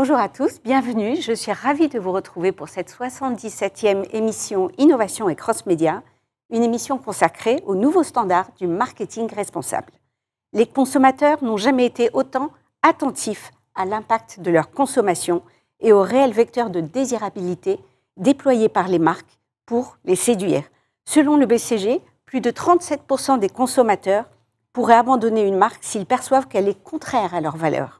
Bonjour à tous, bienvenue. Je suis ravie de vous retrouver pour cette 77e émission Innovation et Cross Média, une émission consacrée aux nouveaux standards du marketing responsable. Les consommateurs n'ont jamais été autant attentifs à l'impact de leur consommation et aux réels vecteurs de désirabilité déployés par les marques pour les séduire. Selon le BCG, plus de 37% des consommateurs pourraient abandonner une marque s'ils perçoivent qu'elle est contraire à leurs valeurs.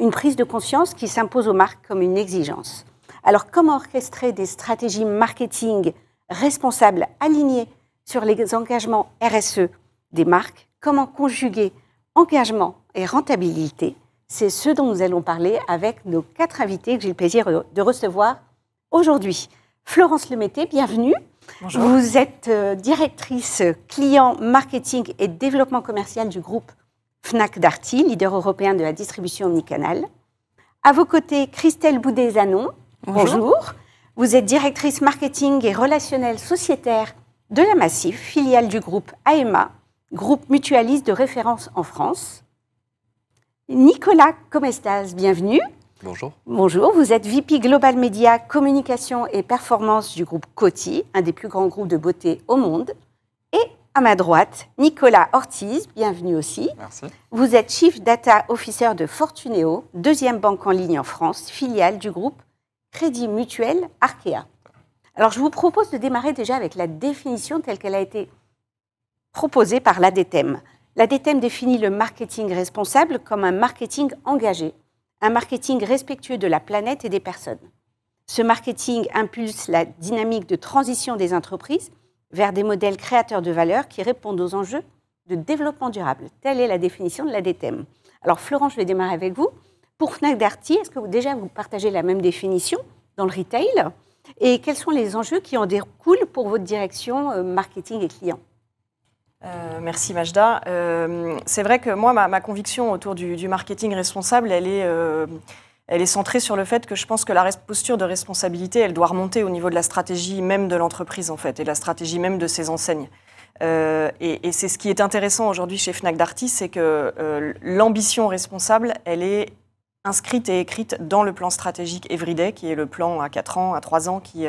Une prise de conscience qui s'impose aux marques comme une exigence. Alors comment orchestrer des stratégies marketing responsables alignées sur les engagements RSE des marques? Comment conjuguer engagement et rentabilité? C'est ce dont nous allons parler avec nos quatre invités que j'ai le plaisir de recevoir aujourd'hui. Florence Lemété, bienvenue. Bonjour. Vous êtes euh, directrice client marketing et développement commercial du groupe Fnac Darty, leader européen de la distribution omnicanale. À vos côtés, Christelle Boudet-Zanon. Bonjour. Vous êtes directrice marketing et relationnel sociétaire de la Massif, filiale du groupe AEMA, groupe mutualiste de référence en France. Nicolas Comestas, bienvenue. Bonjour. Bonjour, vous êtes VP Global Media, Communication et Performance du groupe Coty, un des plus grands groupes de beauté au monde. À ma droite, Nicolas Ortiz, bienvenue aussi. Merci. Vous êtes Chief Data Officer de Fortuneo, deuxième banque en ligne en France, filiale du groupe Crédit Mutuel Arkea. Alors je vous propose de démarrer déjà avec la définition telle qu'elle a été proposée par l'ADTEM. L'ADTEM définit le marketing responsable comme un marketing engagé un marketing respectueux de la planète et des personnes. Ce marketing impulse la dynamique de transition des entreprises vers des modèles créateurs de valeur qui répondent aux enjeux de développement durable. Telle est la définition de l'ADTEM. Alors Florent, je vais démarrer avec vous. Pour Fnac Darty, est-ce que vous, déjà vous partagez la même définition dans le retail Et quels sont les enjeux qui en découlent pour votre direction euh, marketing et client Euh, merci Majda. Euh, c'est vrai que moi, ma, conviction autour du, marketing responsable, elle est, elle est centrée sur le fait que je pense que la posture de responsabilité, elle doit remonter au niveau de la stratégie même de l'entreprise, en fait, et de la stratégie même de ses enseignes. Euh, et, c'est ce qui est intéressant aujourd'hui chez Fnac Darty, c'est que l'ambition responsable, elle est inscrite et écrite dans le plan stratégique Everyday, qui est le plan à 4 ans, à 3 ans, qui,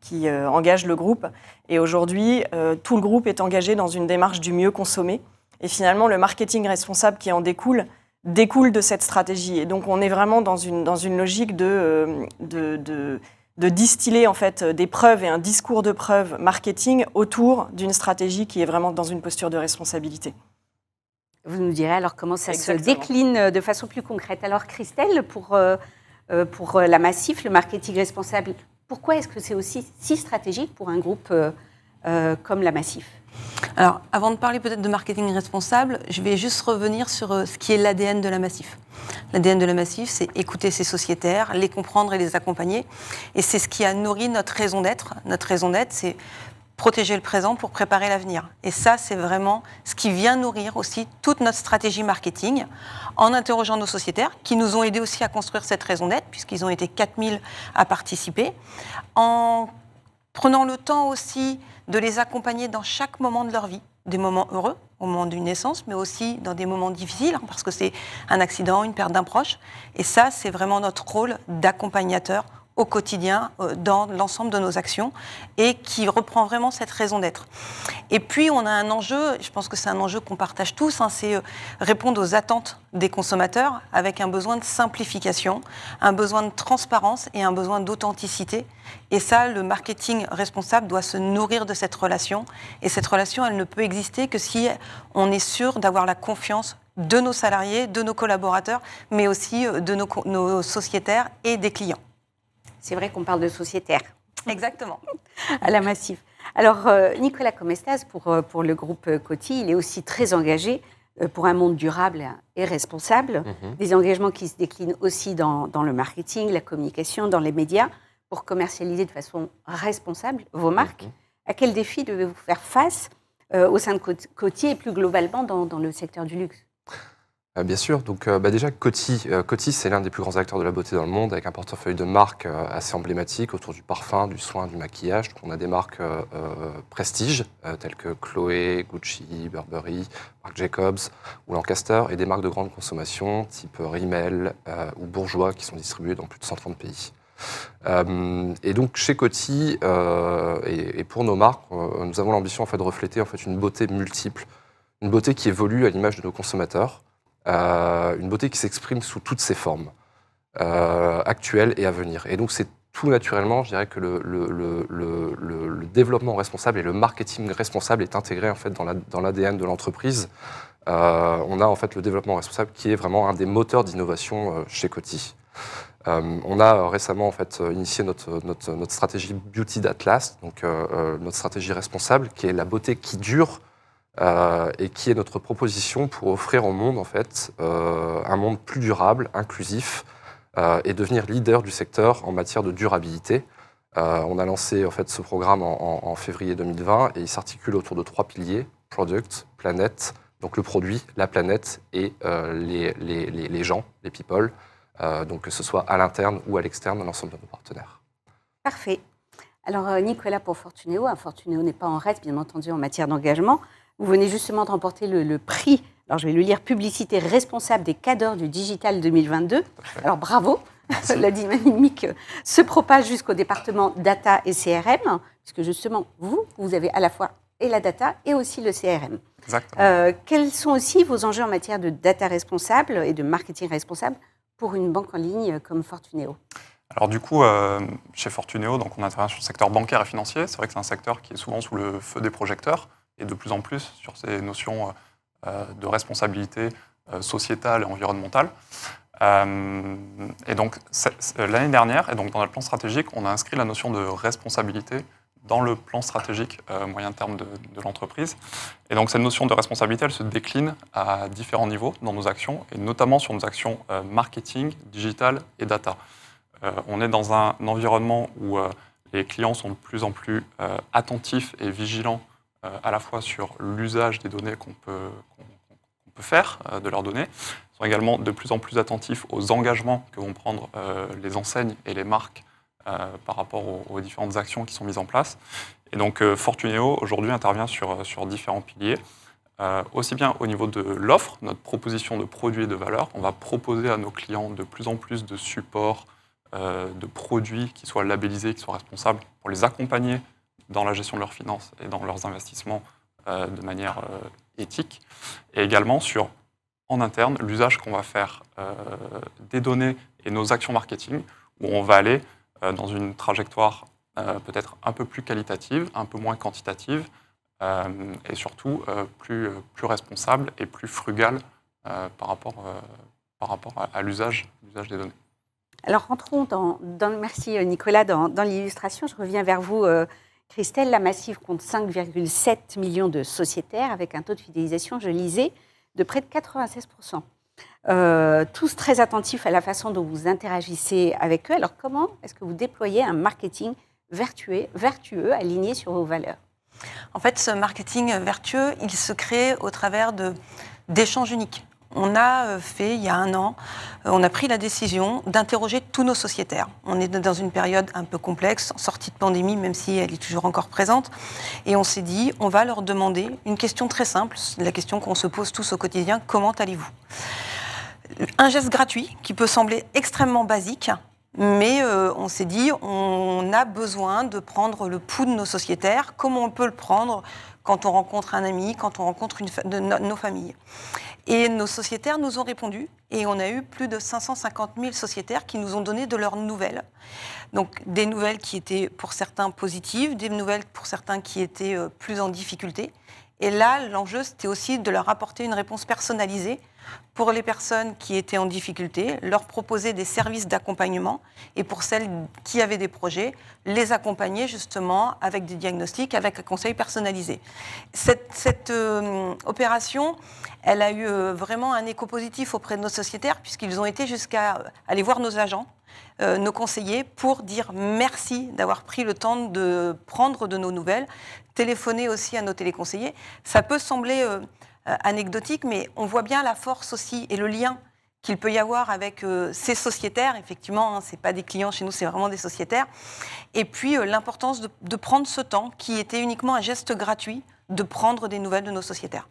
qui engage le groupe. Et aujourd'hui, euh, tout le groupe est engagé dans une démarche du mieux consommer. Et finalement, le marketing responsable qui en découle découle de cette stratégie. Et donc, on est vraiment dans une, dans une logique de, euh, de, de, de, distiller en fait des preuves et un discours de preuves marketing autour d'une stratégie qui est vraiment dans une posture de responsabilité. Vous nous direz alors comment ça Exactement. se décline de façon plus concrète. Alors, Christelle, pour, euh, pour la Massif, le marketing responsable pourquoi est-ce que c'est aussi si stratégique pour un groupe euh, euh, comme la Massif? Alors, avant de parler peut-être de marketing responsable, je vais juste revenir sur euh, ce qui est l'ADN de la Massif. L'ADN de la Massif, c'est écouter ses sociétaires, les comprendre et les accompagner. Et c'est ce qui a nourri notre raison d'être. Notre raison d'être, c'est protéger le présent pour préparer l'avenir. Et ça, c'est vraiment ce qui vient nourrir aussi toute notre stratégie marketing en interrogeant nos sociétaires qui nous ont aidés aussi à construire cette raison d'être puisqu'ils ont été 4000 à participer, prenant le temps aussi de les accompagner dans chaque moment de leur vie, des moments heureux, au moment d'une naissance, mais aussi dans des moments difficiles, parce que c'est un accident, une perte d'un proche. Et ça, c'est vraiment notre rôle d'accompagnateur au quotidien euh, dans l'ensemble de nos actions et qui reprend vraiment cette raison d'être. Et puis on a un enjeu, je pense que c'est un enjeu qu'on partage tous, hein, c'est euh, répondre aux attentes des consommateurs avec un besoin de simplification, un besoin de transparence et un besoin d'authenticité. Et ça, le marketing responsable doit se nourrir de cette relation. Et cette relation, elle ne peut exister que si on est sûr d'avoir la confiance de nos salariés, de nos collaborateurs, mais aussi euh, de nos, nos sociétaires et des clients. C'est vrai qu'on parle de sociétaire. Exactement. à la Massif. Alors, euh, Nicolas Comestas, pour, euh, pour le groupe Coty, il est aussi très engagé euh, pour un monde durable et responsable. -hmm. Des engagements qui se déclinent aussi dans, dans, le marketing, la communication, dans les médias, pour commercialiser de façon responsable vos marques. -hmm. À quel défi devez-vous faire face euh, au sein de Coty et plus globalement dans, dans le secteur du luxe? Euh, bien sûr. Donc, euh, bah, déjà, Coty, euh, Coty c'est l'un des plus grands acteurs de la beauté dans le monde, avec un portefeuille de marques assez emblématique autour du parfum, du soin, du maquillage. On a des marques prestige, telles que Chloé, Gucci, Burberry, Marc Jacobs ou Lancaster, et des marques de grande consommation, type Rimmel ou Bourgeois, qui sont distribuées dans plus de 130 pays. et donc chez Coty et, pour nos marques, nous avons l'ambition en fait, de refléter une beauté multiple, une beauté qui évolue à l'image de nos consommateurs, euh, une beauté qui s'exprime sous toutes ses formes, euh, actuelles et à venir. Et donc c'est tout naturellement, je dirais que le, développement responsable et le marketing responsable est intégré en fait dans l'ADN de l'entreprise. Euh, on a en fait le développement responsable qui est vraiment un des moteurs d'innovation chez Coty. on a récemment en fait initié notre stratégie Beauty d'Atlas, donc notre stratégie responsable, qui est la beauté qui dure euh, et qui est notre proposition pour offrir au monde en fait euh, un monde plus durable, inclusif euh, et devenir leader du secteur en matière de durabilité. on a lancé en fait ce programme en, février 2020 et il s'articule autour de trois piliers product, planète, donc le produit, la planète et les, gens, les people, donc que ce soit à l'interne ou à l'externe, l'ensemble de nos partenaires. Parfait. Alors Nicolas pour Fortuneo, Fortuneo n'est pas en reste bien entendu en matière d'engagement. Vous venez justement de remporter le, prix, alors je vais le lire, Publicité responsable des cadres du digital 2022. Alors bravo, la dynamique se propage jusqu'au département data et CRM, puisque justement, vous, vous avez à la fois et la data et aussi le CRM. Exactement. Euh, quels sont aussi vos enjeux en matière de data responsable et de marketing responsable pour une banque en ligne comme Fortuneo? Alors du coup, euh, chez Fortuneo, donc on intervient sur le secteur bancaire et financier. C'est vrai que c'est un secteur qui est souvent sous le feu des projecteurs et de plus en plus sur ces notions euh, de responsabilité euh, sociétale et environnementale. Euh, et donc l'année dernière, et donc dans le plan stratégique, on a inscrit la notion de responsabilité dans le plan stratégique moyen terme de, l'entreprise. Et donc cette notion de responsabilité, elle se décline à différents niveaux dans nos actions, et notamment sur nos actions marketing, digital et data. on est dans un environnement où les clients sont de plus en plus attentifs et vigilants euh, à la fois sur l'usage des données qu'on peut, peut, faire euh, de leurs données, ils sont également de plus en plus attentifs aux engagements que vont prendre euh, les enseignes et les marques par rapport aux, différentes actions qui sont mises en place. Et donc Fortuneo aujourd'hui intervient sur, sur différents piliers. aussi bien au niveau de l'offre, notre proposition de produits et de valeurs. On va proposer à nos clients de plus en plus de supports, de produits qui soient labellisés, qui soient responsables, pour les accompagner dans la gestion de leurs finances et dans leurs investissements euh, de manière euh, éthique, et également sur, en interne, l'usage qu'on va faire euh, des données et nos actions marketing, où on va aller dans une trajectoire peut-être un peu plus qualitative, un peu moins quantitative, et surtout plus, plus responsable et plus frugale par rapport, par rapport à, l'usage des données. Alors rentrons dans merci Nicolas, dans, dans l'illustration. Je reviens vers vous, Christelle, la Massive compte 5,7 millions de sociétaires avec un taux de fidélisation, je lisais, de près de 96%. Euh, tous très attentifs à la façon dont vous interagissez avec eux. Alors comment est-ce que vous déployez un marketing vertueux, vertueux aligné sur vos valeurs? En fait, ce marketing vertueux, il se crée au travers d'échanges uniques on a euh, fait, il y a un an, euh, on a pris la décision d'interroger tous nos sociétaires. On est dans une période un peu complexe, sortie de pandémie, même si elle est toujours encore présente. Et on s'est dit, on va leur demander une question très simple, la question qu'on se pose tous au quotidien, comment allez-vous? Un geste gratuit qui peut sembler extrêmement basique, mais euh, on s'est dit, on a besoin de prendre le pouls de nos sociétaires, comment on peut le prendre quand on rencontre un ami, quand on rencontre nos familles? Et nos sociétaires nous ont répondu et on a eu plus de 550 000 sociétaires qui nous ont donné de leurs nouvelles. Donc des nouvelles qui étaient pour certains positives, des nouvelles pour certains qui étaient euh, plus en difficulté. Et là, l'enjeu, c'était aussi de leur apporter une réponse personnalisée pour les personnes qui étaient en difficulté, leur proposer des services d'accompagnement et pour celles qui avaient des projets, les accompagner justement avec des diagnostics, avec un conseil personnalisé. Cette, euh, opération, elle a eu euh, vraiment un écho positif auprès de nos sociétaires puisqu'ils ont été jusqu'à aller voir nos agents euh, nos conseillers pour dire merci d'avoir pris le temps de prendre de nos nouvelles, téléphoner aussi à nos téléconseillers. Ça peut sembler anecdotique, mais on voit bien la force aussi et le lien qu'il peut y avoir avec ces sociétaires. Effectivement, hein, ce n'est pas des clients chez nous, c'est vraiment des sociétaires. Et puis l'importance de, de prendre ce temps, qui était uniquement un geste gratuit, de prendre des nouvelles de nos sociétaires.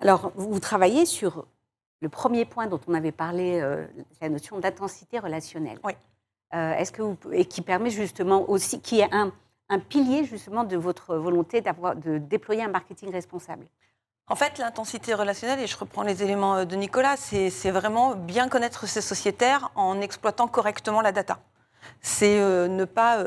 Alors, vous travaillez sur le premier point dont on avait parlé, euh, la notion d'intensité relationnelle. Oui. Euh, est-ce que vous, et qui permet justement aussi, qui est un, un pilier justement de votre volonté d'avoir, de déployer un marketing responsable? En fait, l'intensité relationnelle, et je reprends les éléments euh, de Nicolas, c'est, vraiment bien connaître ses sociétaires en exploitant correctement la data. C'est ne pas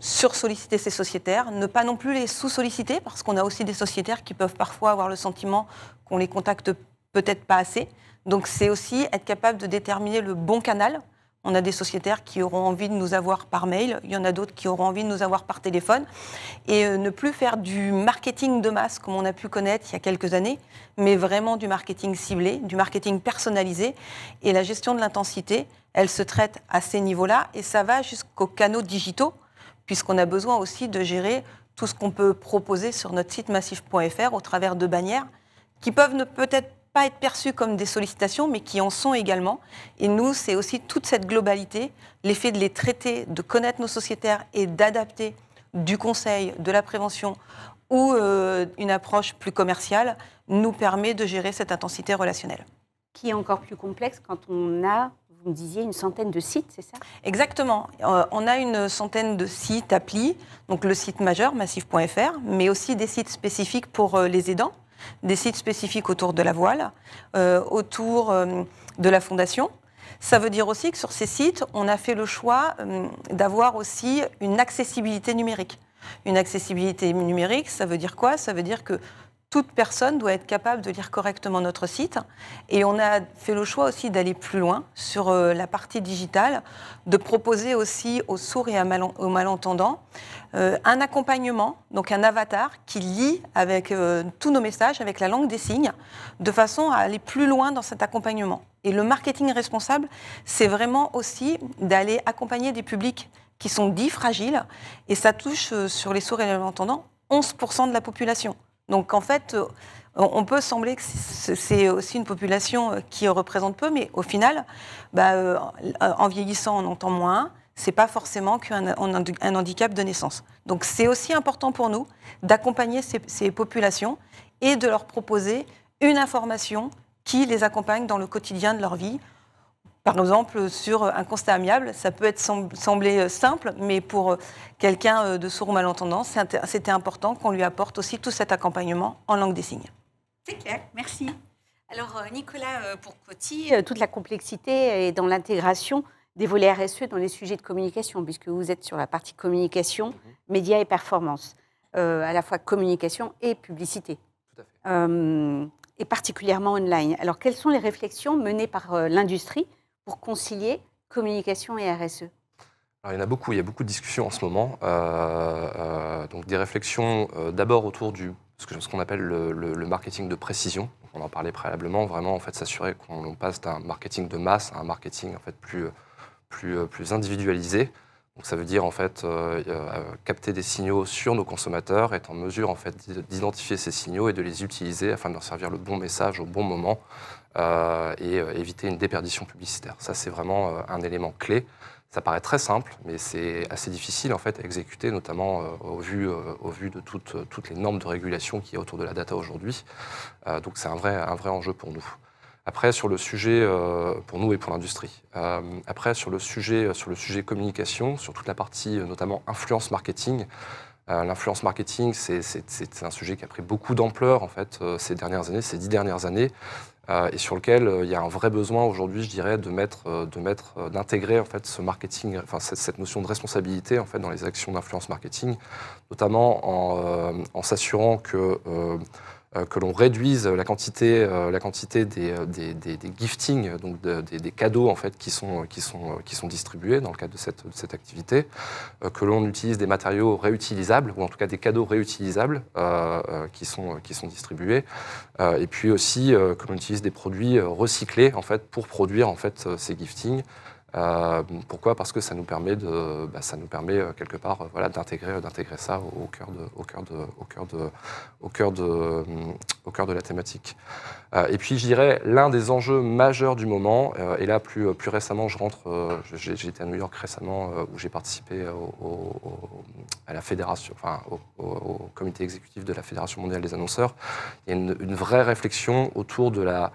sursolliciter ses sociétaires, ne pas non plus les sous-solliciter, parce qu'on a aussi des sociétaires qui peuvent parfois avoir le sentiment qu'on les contacte peut-être pas assez. Donc c'est aussi être capable de déterminer le bon canal. On a des sociétaires qui auront envie de nous avoir par mail, il y en a d'autres qui auront envie de nous avoir par téléphone, et euh, ne plus faire du marketing de masse comme on a pu connaître il y a quelques années, mais vraiment du marketing ciblé, du marketing personnalisé. Et la gestion de l'intensité, elle se traite à ces niveaux-là, et ça va jusqu'aux canaux digitaux puisqu'on a besoin aussi de gérer tout ce qu'on peut proposer sur notre site massif.fr au travers de bannières qui peuvent ne peut-être pas être perçues comme des sollicitations, mais qui en sont également. Et nous, c'est aussi toute cette globalité, l'effet de les traiter, de connaître nos sociétaires et d'adapter du conseil, de la prévention ou euh, une approche plus commerciale, nous permet de gérer cette intensité relationnelle. Qui est encore plus complexe quand on a vous me disiez une centaine de sites, c'est ça? Exactement. Euh, on a une centaine de sites, applis, donc le site majeur, massif.fr, mais aussi des sites spécifiques pour euh, les aidants, des sites spécifiques autour de la voile, euh, autour de la fondation. Ça veut dire aussi que sur ces sites, on a fait le choix d'avoir aussi une accessibilité numérique. Une accessibilité numérique, ça veut dire quoi? Ça veut dire que toute personne doit être capable de lire correctement notre site. Et on a fait le choix aussi d'aller plus loin sur euh, la partie digitale, de proposer aussi aux sourds et aux malentendants euh, un accompagnement, donc un avatar qui lit avec euh, tous nos messages, avec la langue des signes, de façon à aller plus loin dans cet accompagnement. Et le marketing responsable, c'est vraiment aussi d'aller accompagner des publics qui sont dits fragiles, et ça touche sur les sourds et les malentendants 11% de la population. Donc en fait, euh, on peut sembler que c'est aussi une population euh, qui représente peu, mais au final, bah, euh, en vieillissant, on entend moins. C'est pas forcément qu'un un handicap de naissance. Donc c'est aussi important pour nous d'accompagner ces, ces populations et de leur proposer une information qui les accompagne dans le quotidien de leur vie par exemple, sur un constat amiable, ça peut être sembler euh, simple, mais pour euh, quelqu'un euh, de sourd ou malentendant, c'était important qu'on lui apporte aussi tout cet accompagnement en langue des signes. C'est clair, merci. Alors, Nicolas, pour Coty, toute la complexité est dans l'intégration des volets RSE dans les sujets de communication, puisque vous êtes sur la partie communication, mhm. médias et performance, à la fois communication et publicité. Tout à fait. et particulièrement online. Alors, quelles sont les réflexions menées par l'industrie pour concilier communication et RSE il y en a beaucoup, il y a beaucoup de discussions en ce moment. Euh, euh, donc des réflexions euh, d'abord autour du ce qu'on appelle le, marketing de précision. on en parlait préalablement, vraiment en fait s'assurer qu'on passe d'un marketing de masse à un marketing en fait plus, plus, plus individualisé. Donc ça veut dire en fait capter des signaux sur nos consommateurs, être en mesure en fait d'identifier ces signaux et de les utiliser afin de leur servir le bon message au bon moment euh, et euh, éviter une déperdition publicitaire. Ça, c'est vraiment euh, un élément clé. Ça paraît très simple, mais c'est assez difficile en fait à exécuter, notamment au, vu, au vu de toutes, toutes les normes de régulation qui y a autour de la data aujourd'hui. donc c'est un vrai, un vrai enjeu pour nous. Après, sur le sujet, pour nous et pour l'industrie. après, sur le, sujet, sur le sujet communication, sur toute la partie notamment influence marketing, L'influence marketing, c'est un sujet qui a pris beaucoup d'ampleur en fait ces dernières années, ces dix dernières années. Euh, et sur lequel euh, il y a un vrai besoin aujourd'hui, je dirais, de mettre, euh, mettre, d'intégrer en fait ce marketing, enfin cette, notion de responsabilité en fait dans les actions d'influence marketing, notamment en, en s'assurant que euh, que l'on réduise la quantité, euh, euh, des, giftings, donc des, cadeaux en fait, qui, sont, distribués dans le cadre de cette, activité, que l'on utilise des matériaux réutilisables, ou en tout cas des cadeaux réutilisables qui, sont, distribués, et puis aussi que l'on utilise des produits recyclés pour produire ces giftings. Euh, pourquoi? Parce que ça nous permet, de, bah, ça nous permet euh, quelque part euh, voilà, d'intégrer, d'intégrer ça au cœur de, au cœur de, au cœur de, au cœur de, au cœur de la thématique. et puis, je dirais, l'un des enjeux majeurs du moment, et là, plus, récemment, je rentre, j'ai, été à New York récemment, où j'ai participé à la fédération, enfin, au, comité exécutif de la Fédération mondiale des annonceurs. Il y a une vraie réflexion autour de la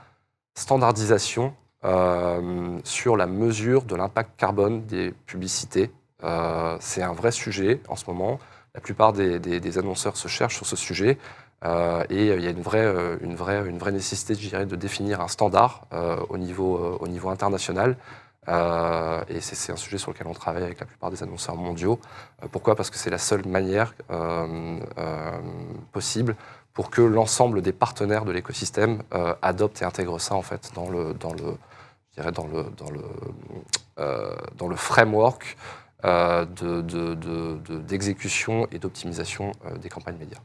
standardisation euh, sur la mesure de l'impact carbone des publicités. Euh, c'est un vrai sujet en ce moment. La plupart des, annonceurs se cherchent sur ce sujet. Euh, et il y a une vraie, une vraie, une vraie nécessité, je dirais, de définir un standard au, niveau, au niveau international. et c'est un sujet sur lequel on travaille avec la plupart des annonceurs mondiaux. pourquoi? Parce que c'est la seule manière possible pour que l'ensemble des partenaires de l'écosystème adoptent et intègrent ça en fait dans le, dans le, dirais, dans le, dans le, euh, dans le framework euh, d'exécution de, et d'optimisation euh, des campagnes médias.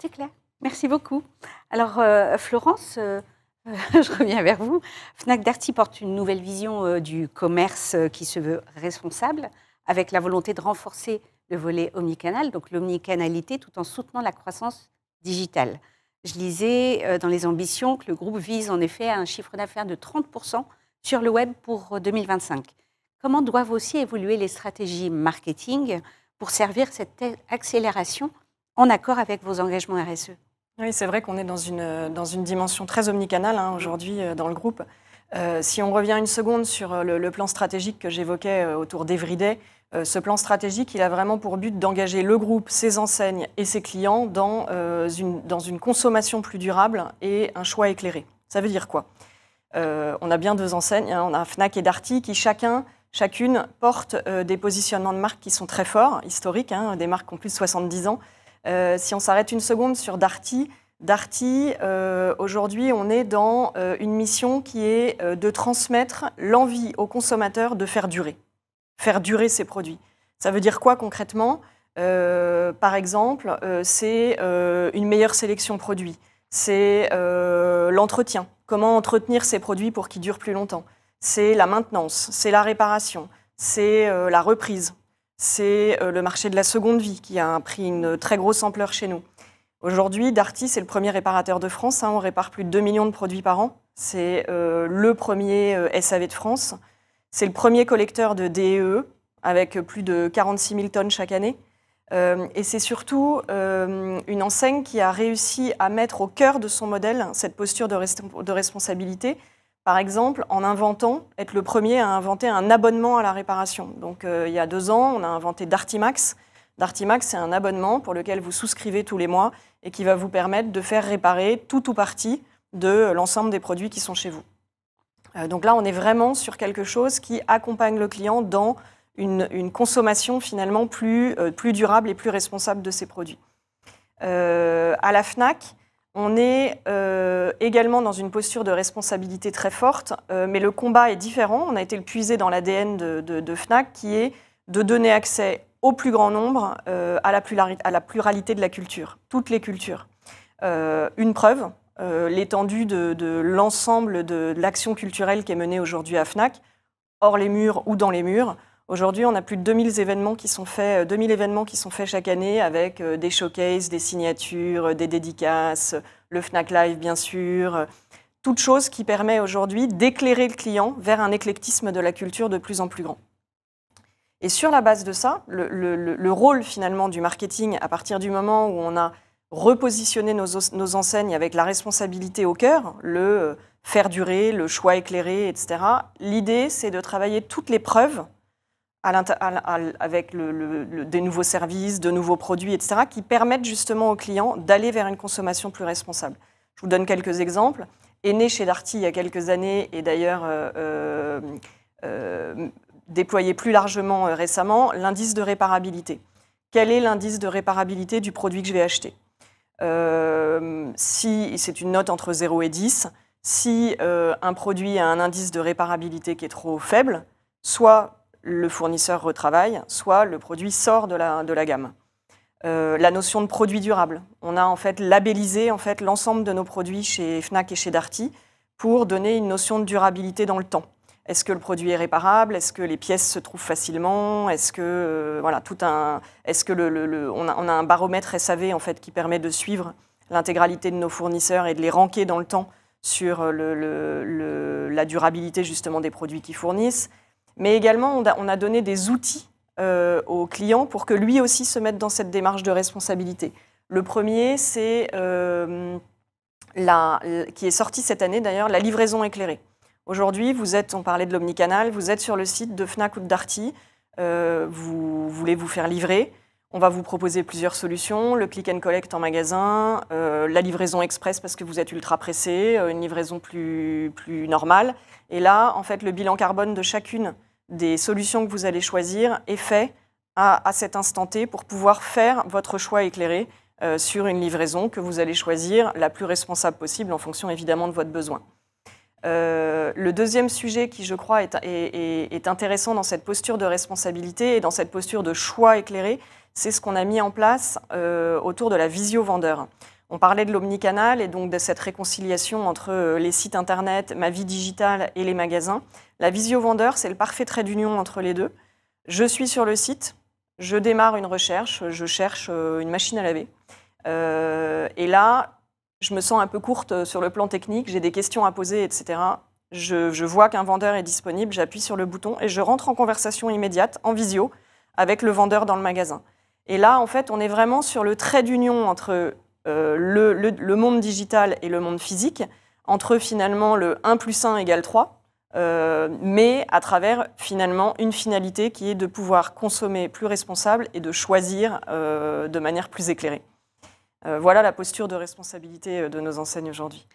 C'est clair. Merci beaucoup. Alors, Florence, je reviens vers vous. Fnac Darty porte une nouvelle vision du commerce qui se veut responsable, avec la volonté de renforcer le volet omnicanal, donc l'omnicanalité, tout en soutenant la croissance digitale. Je lisais euh, dans les ambitions que le groupe vise en effet à un chiffre d'affaires de 30% sur le web pour 2025. Comment doivent aussi évoluer les stratégies marketing pour servir cette accélération en accord avec vos engagements RSE Oui, c'est vrai qu'on est dans une, dans une dimension très omnicanale hein, aujourd'hui euh, dans le groupe. Euh, si on revient une seconde sur le, plan stratégique que j'évoquais autour d'Everyday, euh, ce plan stratégique, il a vraiment pour but d'engager le groupe, ses enseignes et ses clients dans, euh, une, dans une consommation plus durable et un choix éclairé. Ça veut dire quoi? Euh, On a bien deux enseignes, hein. on a Fnac et Darty qui chacun, chacune portent des positionnements de marque qui sont très forts, historiques, hein, des marques qui ont plus de 70 ans. si on s'arrête une seconde sur Darty, Darty, aujourd'hui, on est dans une mission qui est de transmettre l'envie aux consommateurs de faire durer faire durer ces produits. Ça veut dire quoi concrètement? Euh, Par exemple, euh, c'est euh, une meilleure sélection produit, c'est l'entretien, comment entretenir ces produits pour qu'ils durent plus longtemps, c'est la maintenance, c'est la réparation, c'est la reprise, c'est le marché de la seconde vie qui a pris une très grosse ampleur chez nous. Aujourd'hui, Darty, c'est le premier réparateur de France. Hein. on répare plus de 2 millions de produits par an. C'est le premier SAV de France. C'est le premier collecteur de DEE avec plus de 46 000 tonnes chaque année. Euh, et c'est surtout euh, une enseigne qui a réussi à mettre au cœur de son modèle cette posture de, responsabilité, par exemple en inventant, être le premier à inventer un abonnement à la réparation. Donc euh, il y a deux ans, on a inventé Dartimax. Dartimax, c'est un abonnement pour lequel vous souscrivez tous les mois et qui va vous permettre de faire réparer tout ou partie de l'ensemble des produits qui sont chez vous. Donc là, on est vraiment sur quelque chose qui accompagne le client dans une, consommation finalement plus, euh, plus, durable et plus responsable de ses produits. Euh, à la FNAC, on est également dans une posture de responsabilité très forte, mais le combat est différent. On a été le puisé dans l'ADN de, FNAC, qui est de donner accès au plus grand nombre à, la pluralité de la culture, toutes les cultures. une preuve, euh, l'étendue de, l'ensemble de, l'action culturelle qui est menée aujourd'hui à FNAC, hors les murs ou dans les murs. Aujourd'hui, on a plus de 2000 événements qui sont faits, 2000 euh, événements qui sont faits chaque année avec euh, des showcases, des signatures, des dédicaces, le FNAC Live bien sûr, toute chose qui permet aujourd'hui d'éclairer le client vers un éclectisme de la culture de plus en plus grand. Et sur la base de ça, le rôle finalement du marketing, à partir du moment où on a repositionner nos, enseignes avec la responsabilité au cœur, le euh, faire durer, le choix éclairé, etc. L'idée, c'est de travailler toutes les preuves avec des nouveaux services, de nouveaux produits, etc., qui permettent justement aux clients d'aller vers une consommation plus responsable. Je vous donne quelques exemples. Est né chez Darty il y a quelques années et d'ailleurs euh, euh, déployé plus largement récemment, l'indice de réparabilité. Quel est l'indice de réparabilité du produit que je vais acheter? Euh, si c'est une note entre 0 et 10, si euh, un produit a un indice de réparabilité qui est trop faible, soit le fournisseur retravaille, soit le produit sort de la, gamme. Euh, la notion de produit durable. On a en fait labellisé en fait l'ensemble de nos produits chez Fnac et chez Darty pour donner une notion de durabilité dans le temps. Est-ce que le produit est réparable? Est-ce que les pièces se trouvent facilement? Est-ce que euh, voilà tout un Est-ce que le, on, a, un baromètre SAV en fait qui permet de suivre l'intégralité de nos fournisseurs et de les ranker dans le temps sur le, la durabilité justement des produits qu'ils fournissent? Mais également, on a, on a donné des outils euh, aux clients pour que lui aussi se mette dans cette démarche de responsabilité. Le premier, c'est euh, qui est sorti cette année d'ailleurs, la livraison éclairée. Aujourd'hui, vous êtes, on parlait de l'omnicanal, vous êtes sur le site de Fnac ou de Darty, euh, vous voulez vous faire livrer. On va vous proposer plusieurs solutions, le click and collect en magasin, euh, la livraison express parce que vous êtes ultra pressé, une livraison plus, plus normale. Et là, en fait, le bilan carbone de chacune des solutions que vous allez choisir est fait à, à cet instant T pour pouvoir faire votre choix éclairé sur une livraison que vous allez choisir la plus responsable possible en fonction évidemment de votre besoin. Euh, le deuxième sujet qui, je crois, est, intéressant dans cette posture de responsabilité et dans cette posture de choix éclairé, c'est ce qu'on a mis en place euh, autour de la visio-vendeur. On parlait de l'omnicanal et donc de cette réconciliation entre euh, les sites internet, ma vie digitale et les magasins. La visio-vendeur, c'est le parfait trait d'union entre les deux. Je suis sur le site, je démarre une recherche, je cherche une machine à laver. et là, je me sens un peu courte euh, sur le plan technique, j'ai des questions à poser, etc. Je, vois qu'un vendeur est disponible, j'appuie sur le bouton et je rentre en conversation immédiate, en visio, avec le vendeur dans le magasin. Et là, en fait, on est vraiment sur le trait d'union entre euh, le, monde digital et le monde physique, entre finalement le 1 plus 1 égale 3, euh, mais à travers finalement une finalité qui est de pouvoir consommer plus responsable et de choisir de manière plus éclairée. Euh, voilà la posture de responsabilité euh, de nos enseignes aujourd'hui.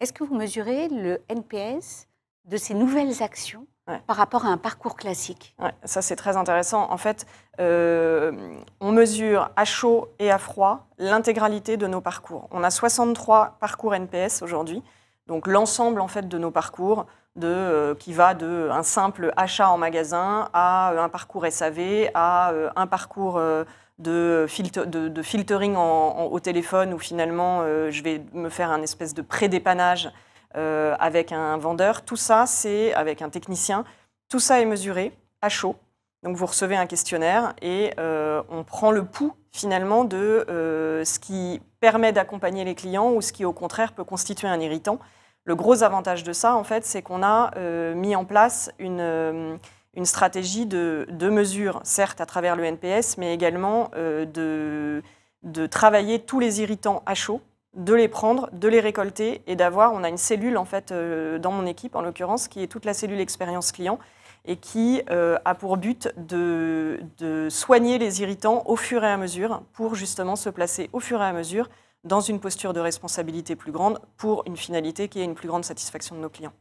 Est-ce que vous mesurez le NPS de ces nouvelles actions par rapport à un parcours classique? Ça, c'est très intéressant. En fait, euh, on mesure à chaud et à froid l'intégralité de nos parcours. On a 63 parcours NPS aujourd'hui, donc l'ensemble en fait de nos parcours, de, qui va de simple achat en magasin à un parcours SAV, à un parcours de, filtering au téléphone où finalement euh, je vais me faire un espèce de pré-dépannage euh, avec un vendeur. Tout ça, c'est avec un technicien. Tout ça est mesuré à chaud. Donc vous recevez un questionnaire et euh, on prend le pouls finalement de ce qui permet d'accompagner les clients ou ce qui au contraire peut constituer un irritant. Le gros avantage de ça, en fait, c'est qu'on a mis en place une stratégie de, de, mesure, certes à travers le NPS, mais également euh, de, travailler tous les irritants à chaud, de les prendre, de les récolter et d'avoir, on a une cellule en fait euh, dans mon équipe en l'occurrence qui est toute la cellule expérience client et qui euh, a pour but de, de, soigner les irritants au fur et à mesure pour justement se placer au fur et à mesure dans une posture de responsabilité plus grande pour une finalité qui est une plus grande satisfaction de nos clients.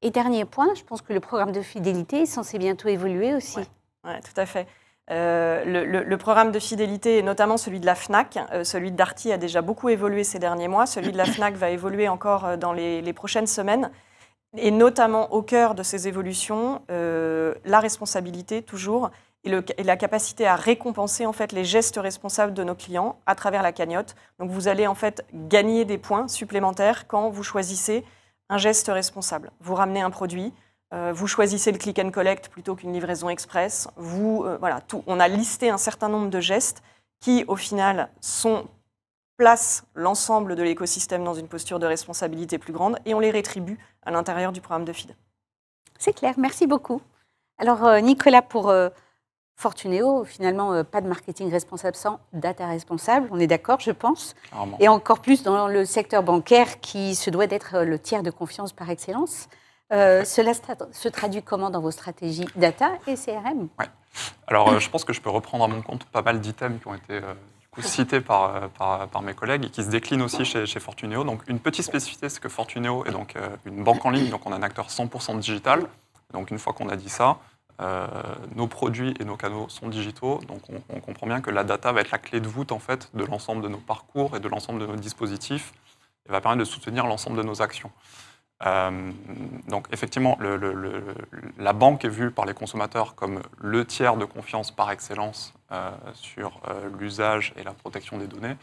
Et dernier point, je pense que le programme de fidélité est censé bientôt évoluer aussi. Oui, tout à fait. Euh, le, programme de fidélité, notamment celui de la FNAC, euh, celui de Darty a déjà beaucoup évolué ces derniers mois, celui de la FNAC va évoluer encore dans les, prochaines semaines, et notamment au cœur de ces évolutions, la responsabilité toujours, et, et, la capacité à récompenser en fait les gestes responsables de nos clients à travers la cagnotte. Donc vous allez en fait gagner des points supplémentaires quand vous choisissez un geste responsable. Vous ramenez un produit, euh, vous choisissez le click and collect plutôt qu'une livraison express. Vous, euh, voilà, tout. On a listé un certain nombre de gestes qui, au final, sont, placent l'ensemble de l'écosystème dans une posture de responsabilité plus grande et on les rétribue à l'intérieur du programme de FID. C'est clair, merci beaucoup. Alors, euh, Nicolas, pour Fortunéo, finalement, euh, pas de marketing responsable sans data responsable, on est d'accord, je pense. Et encore plus dans le secteur bancaire qui se doit d'être euh, le tiers de confiance par excellence. Euh, cela se traduit comment dans vos stratégies data et CRM ouais. Alors, je pense que je peux reprendre à mon compte pas mal d'items qui ont été cités par, par, mes collègues et qui se déclinent aussi chez, chez Fortunéo. Donc, une petite spécificité, c'est que Fortunéo est donc une banque en ligne, donc on a un acteur 100% digital. Donc, une fois qu'on a dit ça, euh, nos produits et nos canaux sont digitaux, donc on, comprend bien que la data va être la clé de voûte en fait de l'ensemble de nos parcours et de l'ensemble de nos dispositifs et va permettre de soutenir l'ensemble de nos actions. Euh, donc effectivement, la banque est vue par les consommateurs comme le tiers de confiance par excellence euh, sur l'usage et la protection des données.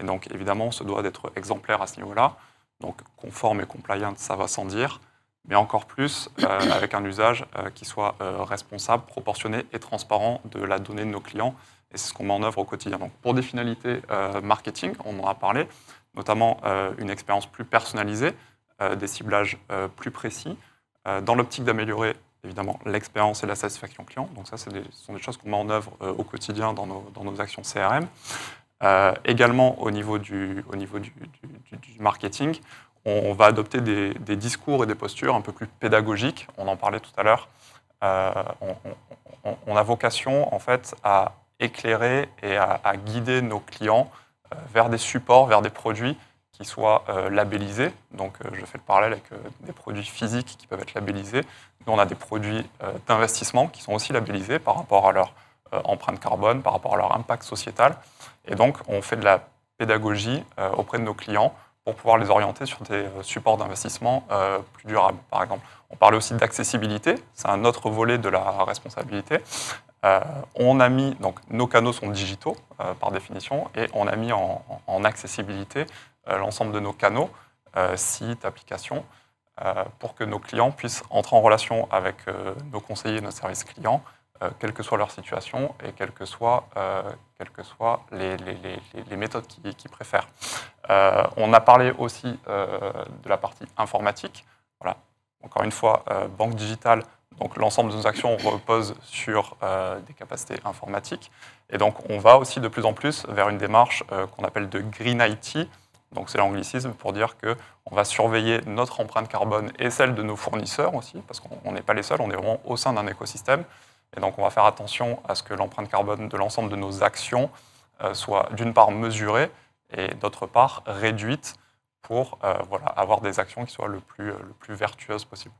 Et donc évidemment, on se doit d'être exemplaire à ce niveau-là. Donc conforme et compliant, ça va sans dire. mais encore plus avec un usage qui soit responsable, proportionné et transparent de la donnée de nos clients. Et c'est ce qu'on met en œuvre au quotidien. Donc, pour des finalités marketing, on en a parlé, notamment une expérience plus personnalisée, des ciblages plus précis, dans l'optique d'améliorer évidemment l'expérience et la satisfaction client. Donc ça, ce sont des choses qu'on met en œuvre au quotidien dans nos, dans nos actions CRM. Euh, également, au niveau, du, au niveau du, marketing, on va adopter des, discours et des postures un peu plus pédagogiques. On en parlait tout à l'heure. Euh, on, a vocation, en fait, à éclairer et à, guider nos clients euh, vers des supports, vers des produits qui soient labellisés. Donc, je fais le parallèle avec des produits physiques qui peuvent être labellisés. Nous, on a des produits d'investissement qui sont aussi labellisés par rapport à leur empreinte carbone, par rapport à leur impact sociétal. Et donc, on fait de la pédagogie euh, auprès de nos clients pour pouvoir les orienter sur des euh, supports d'investissement euh, plus durables, par exemple. On parlait aussi d'accessibilité, c'est un autre volet de la responsabilité. on a mis, donc nos canaux sont digitaux par définition, et on a mis en accessibilité l'ensemble de nos canaux, sites, applications, pour que nos clients puissent entrer en relation avec nos conseillers, nos services clients, euh, quelle que soit leur situation et quelles que soient, euh, que soient les, les, méthodes qu'ils préfèrent. Euh, on a parlé aussi de la partie informatique. Voilà. Encore une fois, banque digitale, donc l'ensemble de nos actions repose sur des capacités informatiques. Et donc on va aussi de plus en plus vers une démarche qu'on appelle de Green IT. Donc c'est l'anglicisme pour dire qu'on va surveiller notre empreinte carbone et celle de nos fournisseurs aussi, parce qu'on n'est pas les seuls, on est vraiment au sein d'un écosystème. Et donc on va faire attention à ce que l'empreinte carbone de l'ensemble de nos actions euh, soit d'une part mesurée et d'autre part réduite pour euh, voilà, avoir des actions qui soient le plus, le plus vertueuses possible.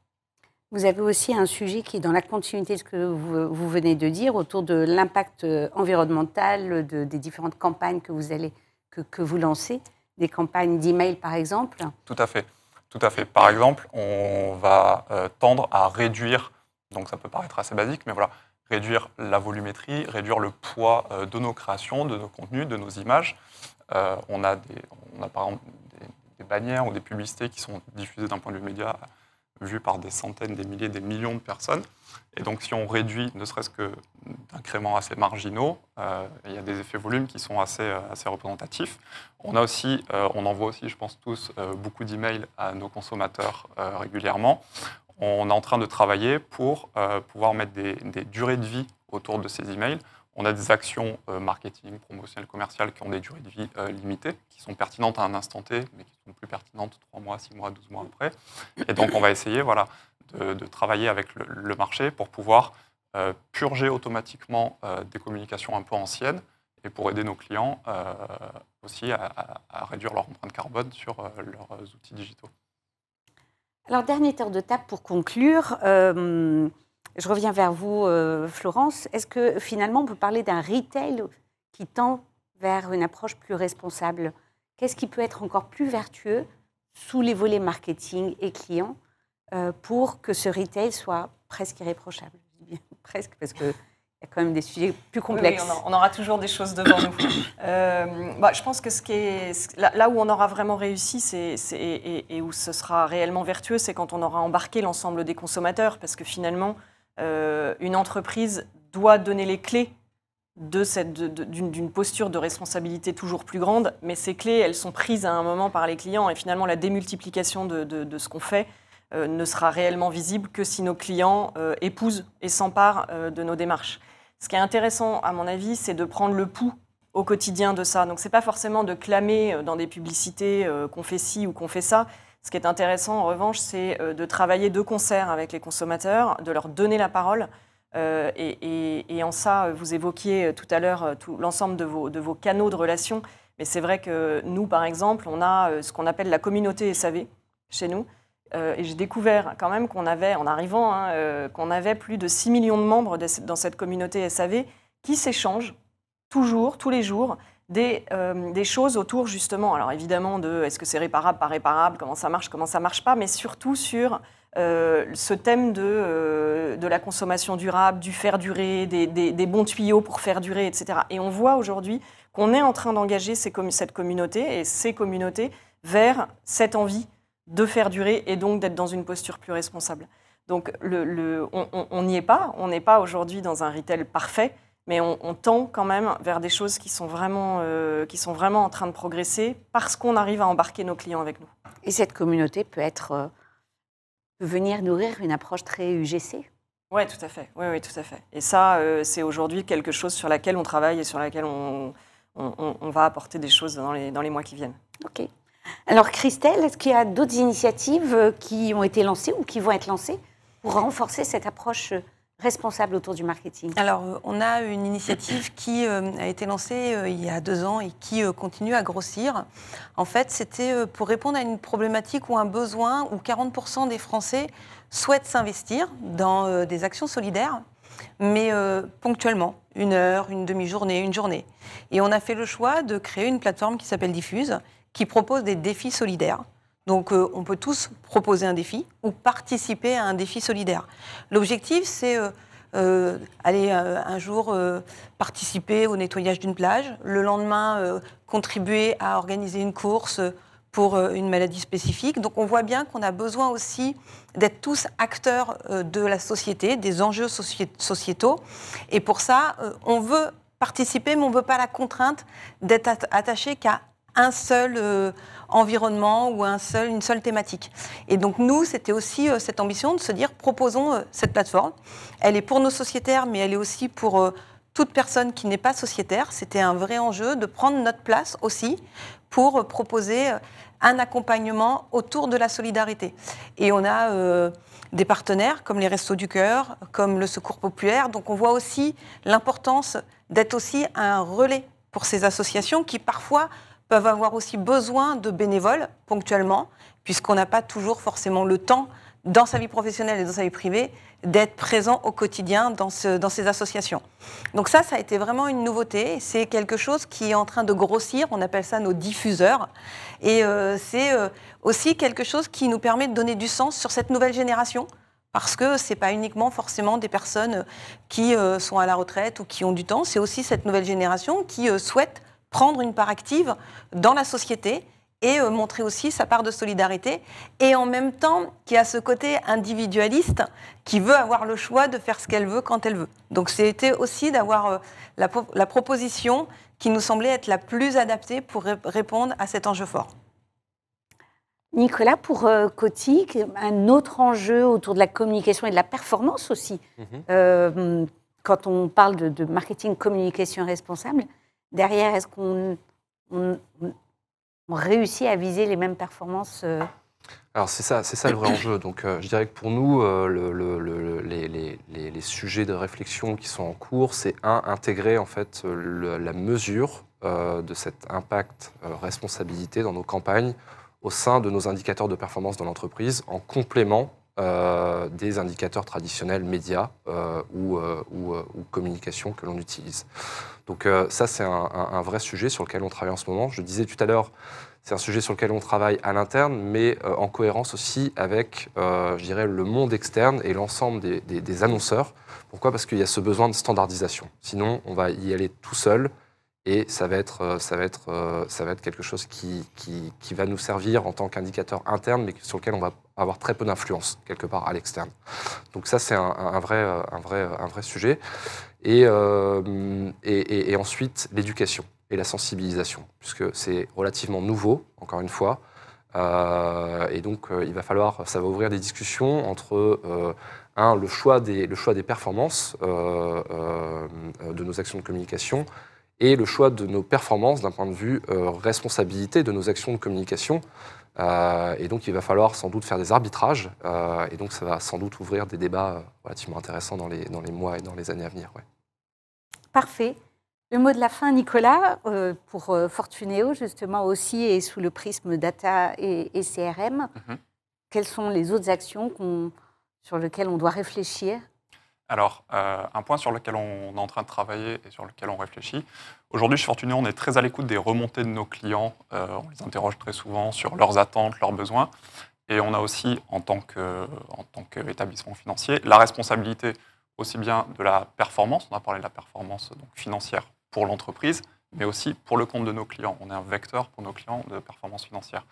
Vous avez aussi un sujet qui est dans la continuité de ce que vous, venez de dire autour de l'impact euh, environnemental de, des différentes campagnes que vous, allez, que, que vous lancez, des campagnes d'email par exemple. Tout à fait. Tout à fait. Par exemple, on va tendre à réduire donc ça peut paraître assez basique, mais voilà, réduire la volumétrie, réduire le poids euh, de nos créations, de nos contenus, de nos images. Euh, on, a des, on a par exemple des, bannières ou des publicités qui sont diffusées d'un point de vue média, vues par des centaines, des milliers, des millions de personnes. Et donc si on réduit ne serait-ce que d'incréments assez marginaux, euh, il y a des effets volumes qui sont assez, assez représentatifs. On a aussi, on envoie aussi, je pense tous, beaucoup d'emails à nos consommateurs régulièrement on est en train de travailler pour euh, pouvoir mettre des, durées de vie autour de ces emails. On a des actions euh, marketing, promotionnelles, commerciales qui ont des durées de vie euh, limitées, qui sont pertinentes à un instant T, mais qui sont plus pertinentes 3 mois, 6 mois, 12 mois après. Et donc, on va essayer voilà, de, travailler avec le, marché pour pouvoir purger automatiquement des communications un peu anciennes et pour aider nos clients aussi à, réduire leur empreinte carbone sur leurs outils digitaux. Alors, dernier tour de table pour conclure. Je reviens vers vous, euh, Florence. Est-ce que finalement, on peut parler d'un retail qui tend vers une approche plus responsable? Qu'est-ce qui peut être encore plus vertueux sous les volets marketing et client euh, pour que ce retail soit presque irréprochable? Je dis bien presque parce que il y a quand même des sujets plus complexes. Oui, on, aura toujours des choses devant nous. Euh, bah, je pense que ce qui est, là, où on aura vraiment réussi c'est, et, où ce sera réellement vertueux, c'est quand on aura embarqué l'ensemble des consommateurs, parce que finalement, une entreprise doit donner les clés d'une, posture de responsabilité toujours plus grande, mais ces clés, elles sont prises à un moment par les clients, et finalement, la démultiplication de, ce qu'on fait, euh, ne sera réellement visible que si nos clients épousent et s'emparent de nos démarches. Ce qui est intéressant, à mon avis, c'est de prendre le pouls au quotidien de ça. Donc, ce n'est pas forcément de clamer euh, dans des publicités euh, qu'on fait ci ou qu'on fait ça. Ce qui est intéressant, en revanche, c'est euh, de travailler de concert avec les consommateurs, de leur donner la parole. et, en ça, vous évoquiez tout à l'heure l'ensemble de vos, canaux de relation. Mais c'est vrai que nous, par exemple, on a ce qu'on appelle la communauté SAV chez nous. Euh, et j'ai découvert quand même qu'on avait, en arrivant, hein, euh, qu'on avait plus de 6 millions de membres dans cette communauté SAV qui s'échangent toujours, tous les jours, des, euh, des, choses autour justement, alors évidemment de est-ce que c'est réparable, pas réparable, comment ça marche, comment ça marche pas, mais surtout sur ce thème de, de la consommation durable, du faire durer, des, des, bons tuyaux pour faire durer, etc. Et on voit aujourd'hui qu'on est en train d'engager cette communauté et ces communautés vers cette envie de faire durer et donc d'être dans une posture plus responsable. Donc le, on n'y est pas, on n'est pas aujourd'hui dans un retail parfait, mais on, tend quand même vers des choses qui sont vraiment, euh, qui sont vraiment en train de progresser parce qu'on arrive à embarquer nos clients avec nous. Et cette communauté peut être euh, peut venir nourrir une approche très UGC. Oui, tout à fait. Oui, oui, tout à fait. Et ça, euh, c'est aujourd'hui quelque chose sur laquelle on travaille et sur laquelle on, on, va apporter des choses dans les, dans les mois qui viennent. OK. Alors, Christelle, est-ce qu'il y a d'autres initiatives qui ont été lancées ou qui vont être lancées pour renforcer cette approche responsable autour du marketing Alors, euh, on a une initiative qui euh, a été lancée euh, il y a deux ans et qui continue à grossir. En fait, c'était pour répondre à une problématique ou un besoin où 40% des Français souhaitent s'investir dans des actions solidaires, mais ponctuellement, une heure, une demi-journée, une journée. Et on a fait le choix de créer une plateforme qui s'appelle Diffuse, qui propose des défis solidaires. Donc euh, on peut tous proposer un défi ou participer à un défi solidaire. L'objectif, c'est euh, euh, aller un jour participer au nettoyage d'une plage, le lendemain contribuer à organiser une course pour une maladie spécifique. Donc on voit bien qu'on a besoin aussi d'être tous acteurs de la société, des enjeux sociétaux. Et pour ça, on veut participer, mais on ne veut pas la contrainte d'être attaché qu'à un seul environnement ou un seul, une seule thématique. Et donc nous, c'était aussi euh, cette ambition de se dire, proposons euh, cette plateforme. Elle est pour nos sociétaires, mais elle est aussi pour euh, toute personne qui n'est pas sociétaire. C'était un vrai enjeu de prendre notre place aussi pour proposer un accompagnement autour de la solidarité. Et on a des partenaires comme les Restos du Cœur, comme le Secours Populaire. Donc on voit aussi l'importance d'être aussi un relais pour ces associations qui parfois peuvent avoir aussi besoin de bénévoles ponctuellement, puisqu'on n'a pas toujours forcément le temps dans sa vie professionnelle et dans sa vie privée d'être présent au quotidien dans, ce, dans ces associations. Donc ça, ça a été vraiment une nouveauté. C'est quelque chose qui est en train de grossir. On appelle ça nos diffuseurs. Et euh, c'est euh, aussi quelque chose qui nous permet de donner du sens sur cette nouvelle génération. Parce que ce n'est pas uniquement forcément des personnes qui euh, sont à la retraite ou qui ont du temps, c'est aussi cette nouvelle génération qui souhaite prendre une part active dans la société et euh, montrer aussi sa part de solidarité, et en même temps qui a ce côté individualiste qui veut avoir le choix de faire ce qu'elle veut quand elle veut. Donc c'était aussi d'avoir euh, la, la, proposition qui nous semblait être la plus adaptée pour répondre à cet enjeu fort. Nicolas, pour euh, Coty, un autre enjeu autour de la communication et de la performance aussi, mhm. quand on parle de, de marketing communication responsable, derrière, est-ce qu'on réussit à viser les mêmes performances euh? Alors c'est ça, c'est ça le vrai enjeu. Donc euh, je dirais que pour nous, euh, les, sujets de réflexion qui sont en cours, c'est un intégrer en fait la mesure de cet impact responsabilité dans nos campagnes au sein de nos indicateurs de performance dans l'entreprise, en complément euh, des indicateurs traditionnels médias euh, ou, euh, ou, communication que l'on utilise. Donc ça, c'est un, vrai sujet sur lequel on travaille en ce moment. Je disais tout à l'heure, c'est un sujet sur lequel on travaille à l'interne, mais en cohérence aussi avec, je dirais, le monde externe et l'ensemble des, annonceurs. Pourquoi? Parce qu'il y a ce besoin de standardisation. Sinon, on va y aller tout seul et ça va être, ça va être, ça va être quelque chose qui, qui, qui va nous servir en tant qu'indicateur interne, mais sur lequel on va avoir très peu d'influence quelque part à l'externe. Donc ça, c'est un, vrai, un, vrai, un vrai sujet. Euh, et, et, ensuite, l'éducation et la sensibilisation, puisque c'est relativement nouveau, encore une fois. Euh, et donc, euh, il va falloir, ça va ouvrir des discussions entre, un, le choix des, le choix des performances de nos actions de communication et le choix de nos performances d'un point de vue responsabilité de nos actions de communication. Euh, et donc, il va falloir sans doute faire des arbitrages. Euh, et donc, ça va sans doute ouvrir des débats euh, relativement intéressants dans les, dans les mois et dans les années à venir. Parfait. Le mot de la fin, Nicolas, pour Fortuneo, justement aussi, et sous le prisme data et, CRM. Mhm. Quelles sont les autres actions sur lesquelles on doit réfléchir alors, un point sur lequel on est en train de travailler et sur lequel on réfléchit, Aujourd'hui, chez Fortuné, on est très à l'écoute des remontées de nos clients. Euh, on les interroge très souvent sur leurs attentes, leurs besoins. Et on a aussi, en tant qu'établissement financier, la responsabilité aussi bien de la performance, on a parlé de la performance financière pour l'entreprise, mais aussi pour le compte de nos clients. On est un vecteur pour nos clients de performance financière.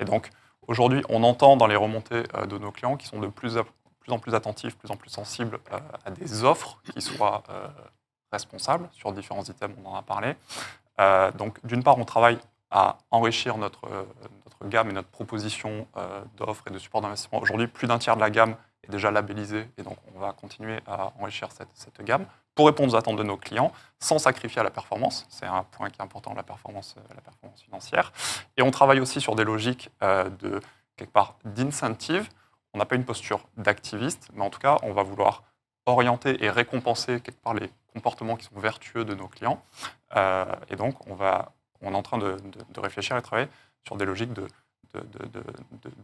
Et donc, Aujourd'hui, on entend dans les remontées euh, de nos clients qui sont de plus, plus en plus attentifs, plus en plus sensibles euh, à des offres qui soient euh, responsables sur différents items, on en a parlé. donc, d'une part, on travaille à enrichir notre, gamme et notre proposition d'offres et de support d'investissement. Aujourd'hui, plus d'un tiers de la gamme est déjà labellisée et donc on va continuer à enrichir cette, cette gamme pour répondre aux attentes de nos clients sans sacrifier à la performance. C'est un point qui est important, la performance, la performance financière. Et on travaille aussi sur des logiques de quelque part d'incentive on n'a pas une posture d'activiste, mais en tout cas, on va vouloir orienter et récompenser quelque part les comportements qui sont vertueux de nos clients. Euh, et donc, on, est en train de, réfléchir et travailler sur des logiques de,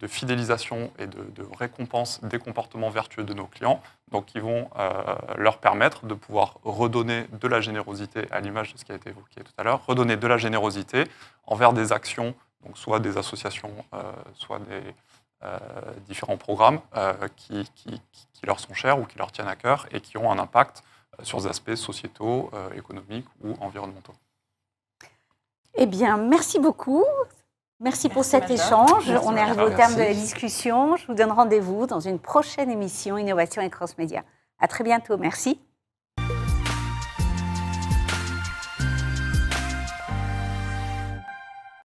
fidélisation et de, récompense des comportements vertueux de nos clients, qui vont euh, leur permettre de pouvoir redonner de la générosité, à l'image de ce qui a été évoqué tout à l'heure, redonner de la générosité envers des actions, donc soit des associations, euh, soit des, différents programmes euh, qui, qui, leur sont chers ou qui leur tiennent à cœur et qui ont un impact euh, sur des aspects sociétaux, économiques ou environnementaux. Eh bien, merci beaucoup. Merci, pour cet échange. On est arrivé au terme de la discussion. Je vous donne rendez-vous dans une prochaine émission Innovation et Cross Média. À très bientôt. Merci.